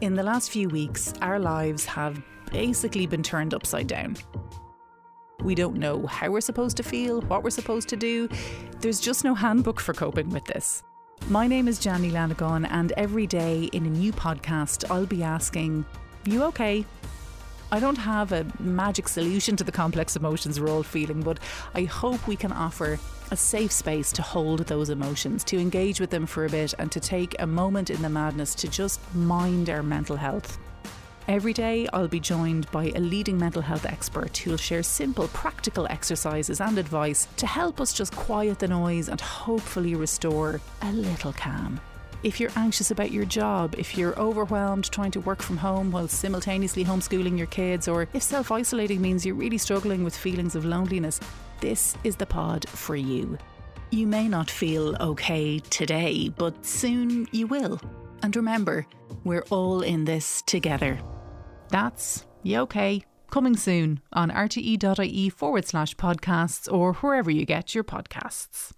In the last few weeks, our lives have basically been turned upside down. We don't know how we're supposed to feel, what we're supposed to do. There's just no handbook for coping with this. My name is Janny Lanagon, and every day in a new podcast, I'll be asking, You okay? I don't have a magic solution to the complex emotions we're all feeling, but I hope we can offer a safe space to hold those emotions, to engage with them for a bit, and to take a moment in the madness to just mind our mental health. Every day, I'll be joined by a leading mental health expert who'll share simple, practical exercises and advice to help us just quiet the noise and hopefully restore a little calm. If you're anxious about your job, if you're overwhelmed trying to work from home while simultaneously homeschooling your kids, or if self isolating means you're really struggling with feelings of loneliness, this is the pod for you. You may not feel okay today, but soon you will. And remember, we're all in this together. That's You OK, coming soon on rte.ie forward slash podcasts or wherever you get your podcasts.